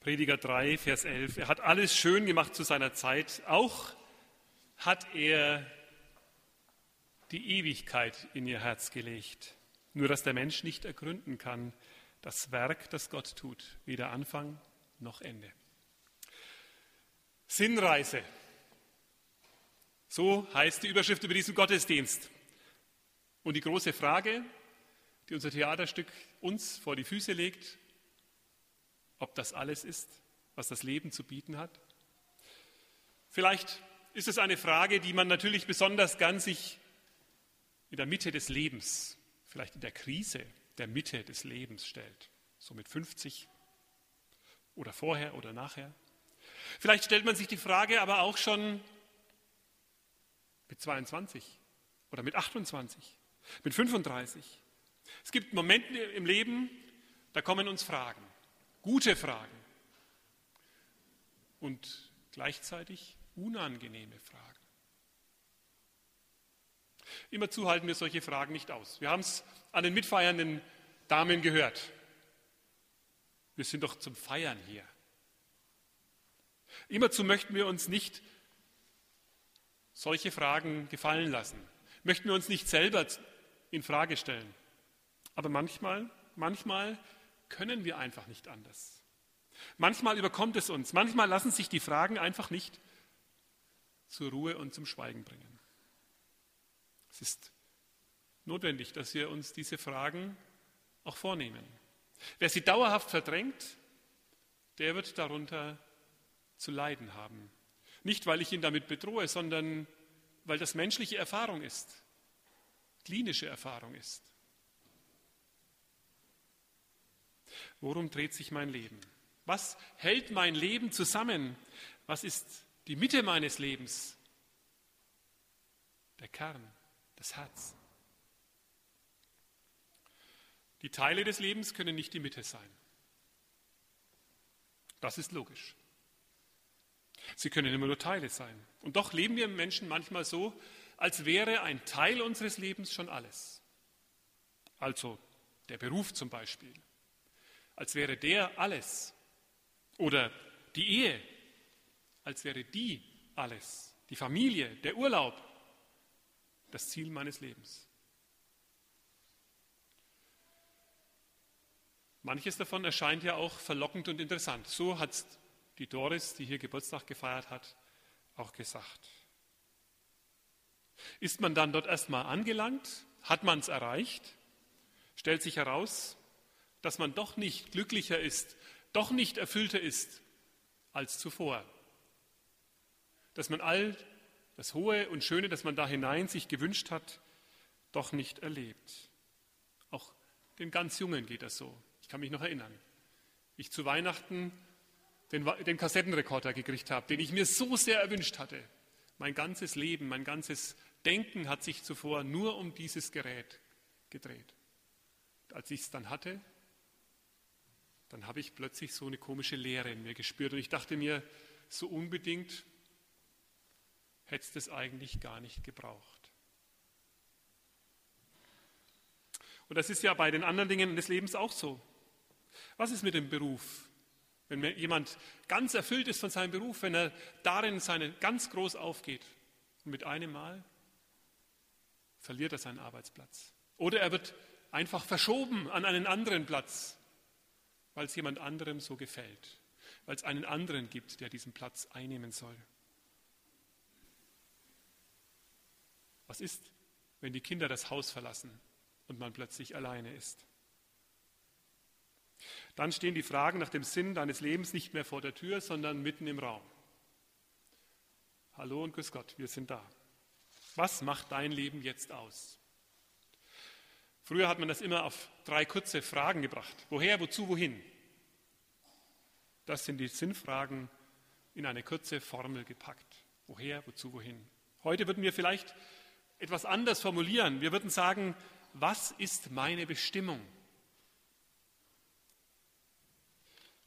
Prediger 3, Vers 11. Er hat alles schön gemacht zu seiner Zeit. Auch hat er die Ewigkeit in ihr Herz gelegt. Nur dass der Mensch nicht ergründen kann, das Werk, das Gott tut, weder Anfang noch Ende. Sinnreise. So heißt die Überschrift über diesen Gottesdienst. Und die große Frage, die unser Theaterstück uns vor die Füße legt, ob das alles ist, was das Leben zu bieten hat. Vielleicht ist es eine Frage, die man natürlich besonders gern sich in der Mitte des Lebens, vielleicht in der Krise der Mitte des Lebens stellt, so mit 50 oder vorher oder nachher. Vielleicht stellt man sich die Frage aber auch schon mit 22 oder mit 28, mit 35. Es gibt Momente im Leben, da kommen uns Fragen, gute Fragen und gleichzeitig unangenehme Fragen. Immerzu halten wir solche Fragen nicht aus. Wir haben es an den mitfeiernden Damen gehört. Wir sind doch zum Feiern hier. Immerzu möchten wir uns nicht solche Fragen gefallen lassen. Möchten wir uns nicht selber in Frage stellen. Aber manchmal, manchmal können wir einfach nicht anders. Manchmal überkommt es uns. Manchmal lassen sich die Fragen einfach nicht zur Ruhe und zum Schweigen bringen. Es ist notwendig, dass wir uns diese Fragen auch vornehmen. Wer sie dauerhaft verdrängt, der wird darunter zu leiden haben. Nicht, weil ich ihn damit bedrohe, sondern weil das menschliche Erfahrung ist, klinische Erfahrung ist. Worum dreht sich mein Leben? Was hält mein Leben zusammen? Was ist die Mitte meines Lebens? Der Kern, das Herz. Die Teile des Lebens können nicht die Mitte sein. Das ist logisch. Sie können immer nur Teile sein. Und doch leben wir Menschen manchmal so, als wäre ein Teil unseres Lebens schon alles. Also der Beruf zum Beispiel. Als wäre der alles. Oder die Ehe. Als wäre die alles. Die Familie, der Urlaub. Das Ziel meines Lebens. Manches davon erscheint ja auch verlockend und interessant. So hat die Doris, die hier Geburtstag gefeiert hat, auch gesagt. Ist man dann dort erstmal angelangt? Hat man es erreicht? Stellt sich heraus, dass man doch nicht glücklicher ist, doch nicht erfüllter ist als zuvor. Dass man all das Hohe und Schöne, das man da hinein sich gewünscht hat, doch nicht erlebt. Auch den ganz Jungen geht das so kann mich noch erinnern. Ich zu Weihnachten den, den Kassettenrekorder gekriegt habe, den ich mir so sehr erwünscht hatte. Mein ganzes Leben, mein ganzes Denken hat sich zuvor nur um dieses Gerät gedreht. Als ich es dann hatte, dann habe ich plötzlich so eine komische Leere in mir gespürt und ich dachte mir, so unbedingt hätte es eigentlich gar nicht gebraucht. Und das ist ja bei den anderen Dingen des Lebens auch so. Was ist mit dem Beruf? Wenn jemand ganz erfüllt ist von seinem Beruf, wenn er darin seine, ganz groß aufgeht und mit einem Mal verliert er seinen Arbeitsplatz. Oder er wird einfach verschoben an einen anderen Platz, weil es jemand anderem so gefällt, weil es einen anderen gibt, der diesen Platz einnehmen soll. Was ist, wenn die Kinder das Haus verlassen und man plötzlich alleine ist? Dann stehen die Fragen nach dem Sinn deines Lebens nicht mehr vor der Tür, sondern mitten im Raum. Hallo und grüß Gott, wir sind da. Was macht dein Leben jetzt aus? Früher hat man das immer auf drei kurze Fragen gebracht. Woher, wozu, wohin? Das sind die Sinnfragen in eine kurze Formel gepackt. Woher, wozu, wohin? Heute würden wir vielleicht etwas anders formulieren. Wir würden sagen, was ist meine Bestimmung?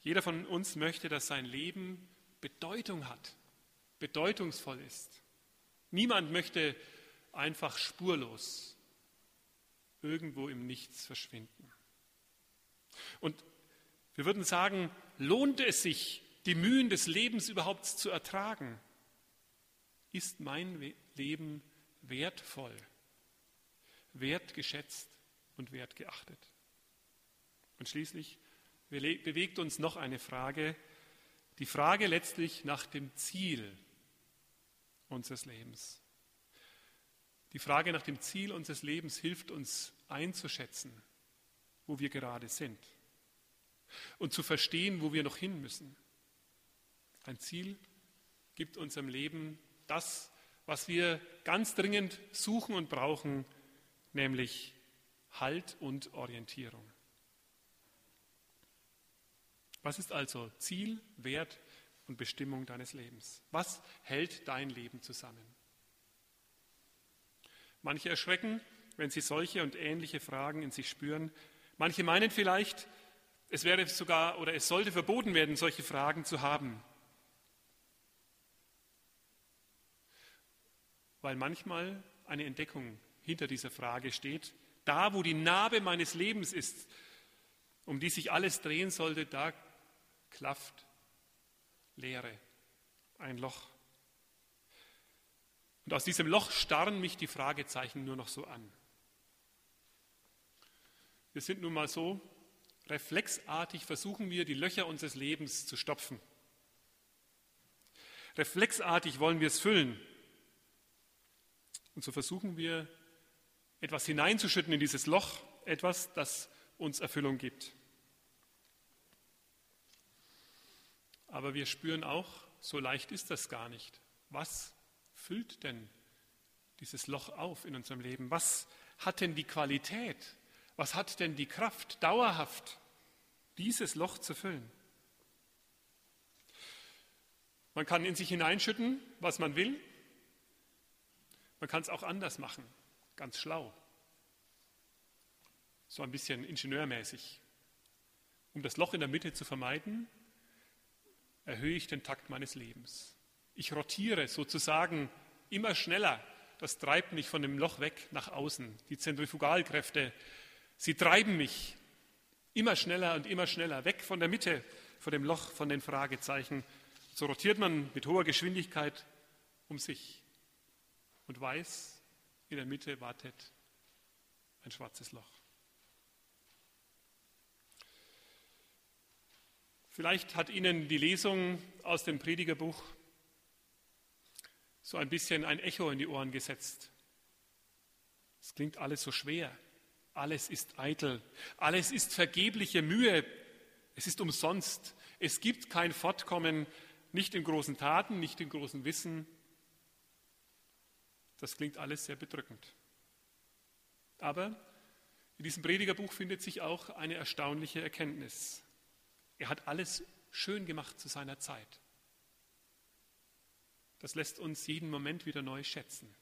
Jeder von uns möchte, dass sein Leben Bedeutung hat, bedeutungsvoll ist. Niemand möchte einfach spurlos irgendwo im Nichts verschwinden. Und wir würden sagen, lohnt es sich, die Mühen des Lebens überhaupt zu ertragen? Ist mein Leben wertvoll, wertgeschätzt und wertgeachtet? Und schließlich bewegt uns noch eine Frage, die Frage letztlich nach dem Ziel unseres Lebens. Die Frage nach dem Ziel unseres Lebens hilft uns einzuschätzen, wo wir gerade sind und zu verstehen, wo wir noch hin müssen. Ein Ziel gibt unserem Leben das, was wir ganz dringend suchen und brauchen, nämlich Halt und Orientierung. Was ist also Ziel, Wert und Bestimmung deines Lebens? Was hält dein Leben zusammen? Manche erschrecken, wenn sie solche und ähnliche Fragen in sich spüren. Manche meinen vielleicht, es wäre sogar oder es sollte verboten werden, solche Fragen zu haben. Weil manchmal eine Entdeckung hinter dieser Frage steht. Da, wo die Narbe meines Lebens ist, um die sich alles drehen sollte, da klafft Leere, ein Loch. Und aus diesem Loch starren mich die Fragezeichen nur noch so an. Wir sind nun mal so, reflexartig versuchen wir, die Löcher unseres Lebens zu stopfen. Reflexartig wollen wir es füllen. Und so versuchen wir, etwas hineinzuschütten in dieses Loch, etwas, das uns Erfüllung gibt. Aber wir spüren auch, so leicht ist das gar nicht. Was füllt denn dieses Loch auf in unserem Leben? Was hat denn die Qualität? Was hat denn die Kraft, dauerhaft dieses Loch zu füllen? Man kann in sich hineinschütten, was man will. Man kann es auch anders machen, ganz schlau. So ein bisschen ingenieurmäßig. Um das Loch in der Mitte zu vermeiden, erhöhe ich den Takt meines Lebens. Ich rotiere sozusagen immer schneller. Das treibt mich von dem Loch weg nach außen. Die Zentrifugalkräfte, sie treiben mich immer schneller und immer schneller weg von der Mitte, von dem Loch, von den Fragezeichen. So rotiert man mit hoher Geschwindigkeit um sich und weiß, in der Mitte wartet ein schwarzes Loch. Vielleicht hat Ihnen die Lesung aus dem Predigerbuch so ein bisschen ein Echo in die Ohren gesetzt. Es klingt alles so schwer. Alles ist eitel. Alles ist vergebliche Mühe. Es ist umsonst. Es gibt kein Fortkommen, nicht in großen Taten, nicht in großen Wissen. Das klingt alles sehr bedrückend. Aber in diesem Predigerbuch findet sich auch eine erstaunliche Erkenntnis. Er hat alles schön gemacht zu seiner Zeit. Das lässt uns jeden Moment wieder neu schätzen.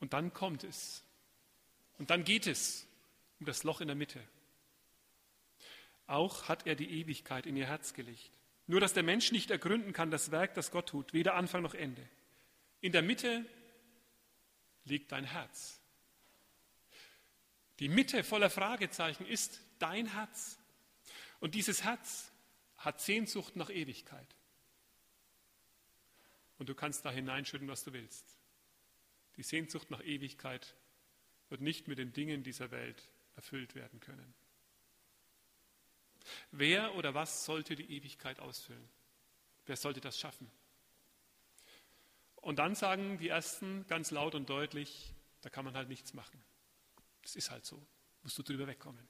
Und dann kommt es. Und dann geht es um das Loch in der Mitte. Auch hat er die Ewigkeit in ihr Herz gelegt. Nur dass der Mensch nicht ergründen kann, das Werk, das Gott tut, weder Anfang noch Ende. In der Mitte liegt dein Herz. Die Mitte voller Fragezeichen ist dein Herz. Und dieses Herz hat Sehnsucht nach Ewigkeit. Und du kannst da hineinschütten, was du willst. Die Sehnsucht nach Ewigkeit wird nicht mit den Dingen dieser Welt erfüllt werden können. Wer oder was sollte die Ewigkeit ausfüllen? Wer sollte das schaffen? Und dann sagen die Ersten ganz laut und deutlich, da kann man halt nichts machen. Das ist halt so. Musst du drüber wegkommen.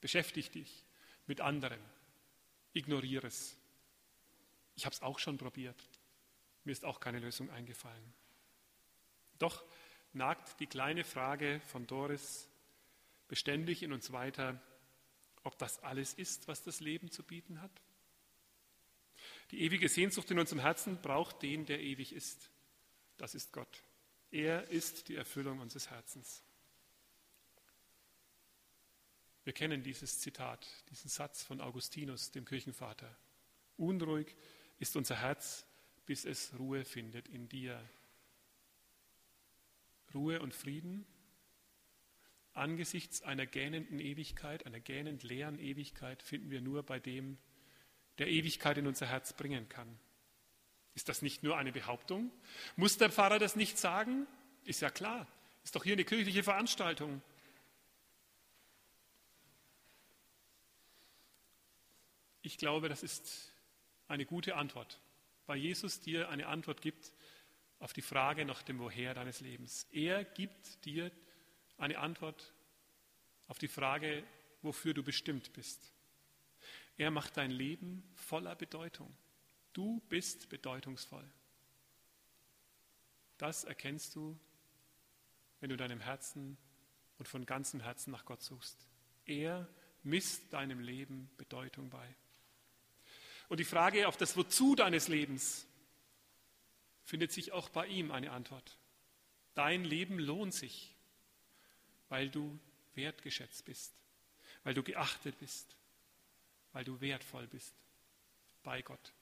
Beschäftige dich mit anderem. Ignoriere es. Ich habe es auch schon probiert. Mir ist auch keine Lösung eingefallen. Doch nagt die kleine Frage von Doris beständig in uns weiter, ob das alles ist, was das Leben zu bieten hat. Die ewige Sehnsucht in unserem Herzen braucht den, der ewig ist. Das ist Gott. Er ist die Erfüllung unseres Herzens. Wir kennen dieses Zitat, diesen Satz von Augustinus, dem Kirchenvater. Unruhig ist unser Herz, bis es Ruhe findet in dir. Ruhe und Frieden, angesichts einer gähnenden Ewigkeit, einer gähnend leeren Ewigkeit, finden wir nur bei dem, der Ewigkeit in unser Herz bringen kann. Ist das nicht nur eine Behauptung? Muss der Pfarrer das nicht sagen? Ist ja klar. Ist doch hier eine kirchliche Veranstaltung. Ich glaube, das ist eine gute Antwort, weil Jesus dir eine Antwort gibt auf die Frage nach dem Woher deines Lebens. Er gibt dir eine Antwort auf die Frage, wofür du bestimmt bist. Er macht dein Leben voller Bedeutung. Du bist bedeutungsvoll. Das erkennst du, wenn du deinem Herzen und von ganzem Herzen nach Gott suchst. Er misst deinem Leben Bedeutung bei. Und die Frage auf das Wozu deines Lebens findet sich auch bei ihm eine Antwort. Dein Leben lohnt sich, weil du wertgeschätzt bist, weil du geachtet bist, weil du wertvoll bist bei Gott.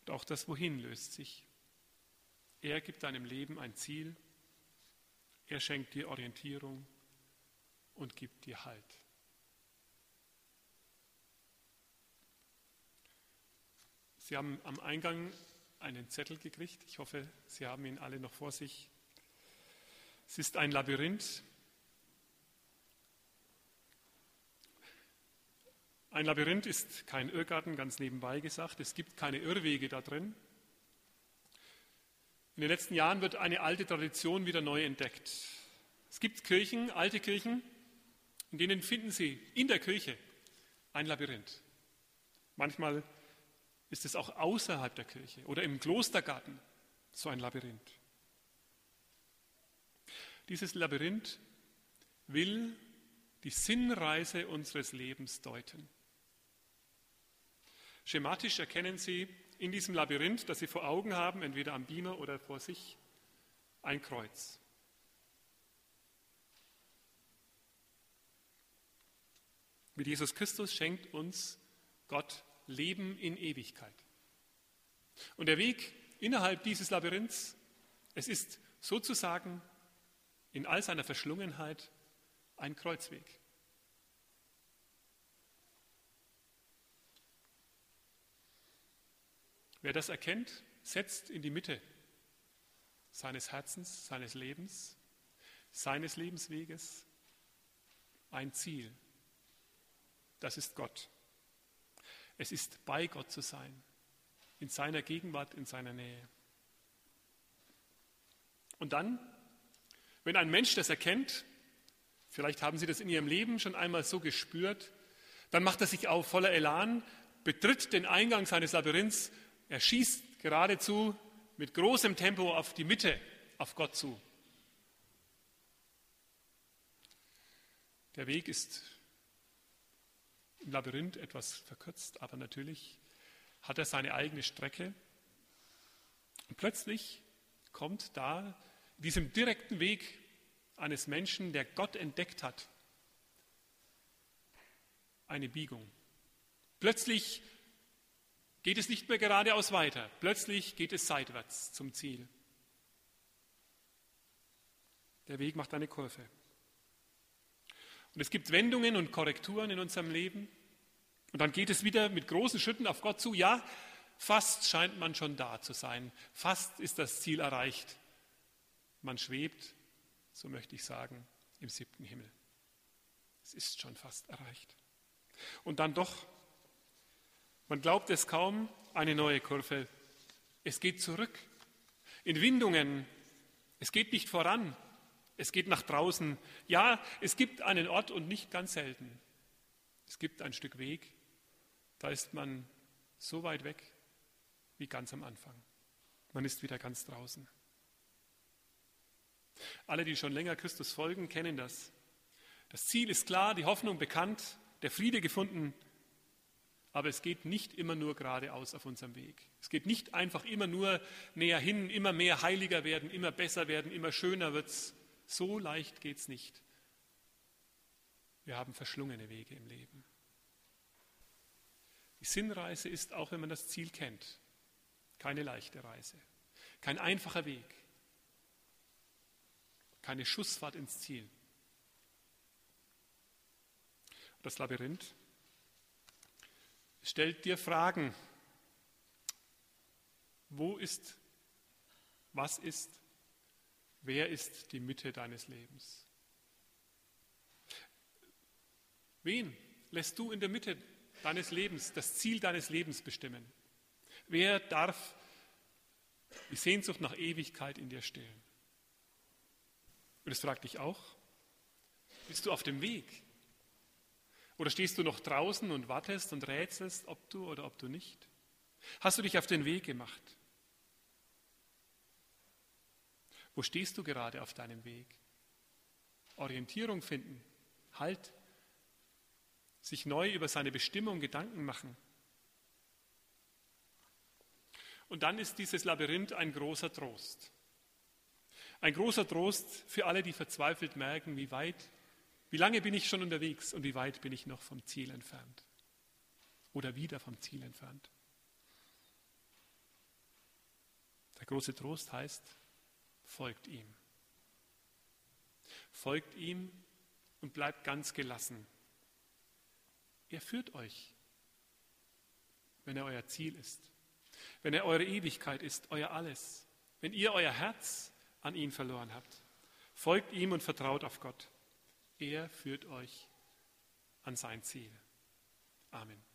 Und auch das Wohin löst sich. Er gibt deinem Leben ein Ziel, er schenkt dir Orientierung und gibt dir Halt. Sie haben am Eingang einen Zettel gekriegt. Ich hoffe, Sie haben ihn alle noch vor sich. Es ist ein Labyrinth. Ein Labyrinth ist kein Irrgarten, ganz nebenbei gesagt. Es gibt keine Irrwege da drin. In den letzten Jahren wird eine alte Tradition wieder neu entdeckt. Es gibt Kirchen, alte Kirchen, in denen finden Sie in der Kirche ein Labyrinth. Manchmal ist es auch außerhalb der Kirche oder im Klostergarten so ein Labyrinth. Dieses Labyrinth will die Sinnreise unseres Lebens deuten. Schematisch erkennen Sie in diesem Labyrinth, das Sie vor Augen haben, entweder am Beamer oder vor sich, ein Kreuz. Mit Jesus Christus schenkt uns Gott Leben in Ewigkeit. Und der Weg innerhalb dieses Labyrinths, es ist sozusagen in all seiner Verschlungenheit ein Kreuzweg. Wer das erkennt, setzt in die Mitte seines Herzens, seines Lebens, seines Lebensweges ein Ziel. Das ist Gott. Es ist bei Gott zu sein, in seiner Gegenwart, in seiner Nähe. Und dann, wenn ein Mensch das erkennt, vielleicht haben Sie das in Ihrem Leben schon einmal so gespürt, dann macht er sich auf voller Elan, betritt den Eingang seines Labyrinths, er schießt geradezu mit großem Tempo auf die Mitte, auf Gott zu. Der Weg ist Labyrinth etwas verkürzt, aber natürlich hat er seine eigene Strecke. Und plötzlich kommt da diesem direkten Weg eines Menschen, der Gott entdeckt hat, eine Biegung. Plötzlich geht es nicht mehr geradeaus weiter, plötzlich geht es seitwärts zum Ziel. Der Weg macht eine Kurve. Und es gibt Wendungen und Korrekturen in unserem Leben. Und dann geht es wieder mit großen Schritten auf Gott zu. Ja, fast scheint man schon da zu sein. Fast ist das Ziel erreicht. Man schwebt, so möchte ich sagen, im siebten Himmel. Es ist schon fast erreicht. Und dann doch, man glaubt es kaum, eine neue Kurve. Es geht zurück. In Windungen. Es geht nicht voran. Es geht nach draußen. Ja, es gibt einen Ort und nicht ganz selten. Es gibt ein Stück Weg, da ist man so weit weg wie ganz am Anfang. Man ist wieder ganz draußen. Alle, die schon länger Christus folgen, kennen das. Das Ziel ist klar, die Hoffnung bekannt, der Friede gefunden, aber es geht nicht immer nur geradeaus auf unserem Weg. Es geht nicht einfach immer nur näher hin, immer mehr heiliger werden, immer besser werden, immer schöner wird es. So leicht geht es nicht. Wir haben verschlungene Wege im Leben. Die Sinnreise ist, auch wenn man das Ziel kennt, keine leichte Reise, kein einfacher Weg, keine Schussfahrt ins Ziel. Das Labyrinth stellt dir Fragen. Wo ist, was ist, wer ist die Mitte deines Lebens? Wen lässt du in der Mitte deines Lebens, das Ziel deines Lebens bestimmen? Wer darf die Sehnsucht nach Ewigkeit in dir stillen? Und es fragt dich auch, bist du auf dem Weg? Oder stehst du noch draußen und wartest und rätselst, ob du oder ob du nicht? Hast du dich auf den Weg gemacht? Wo stehst du gerade auf deinem Weg? Orientierung finden, Halt, sich neu über seine Bestimmung Gedanken machen. Und dann ist dieses Labyrinth ein großer Trost. Ein großer Trost für alle, die verzweifelt merken, wie weit, wie lange bin ich schon unterwegs und wie weit bin ich noch vom Ziel entfernt. Oder wieder vom Ziel entfernt. Der große Trost heißt, folgt ihm. Folgt ihm und bleibt ganz gelassen. Er führt euch, wenn er euer Ziel ist, wenn er eure Ewigkeit ist, euer Alles, wenn ihr euer Herz an ihn verloren habt. Folgt ihm und vertraut auf Gott. Er führt euch an sein Ziel. Amen.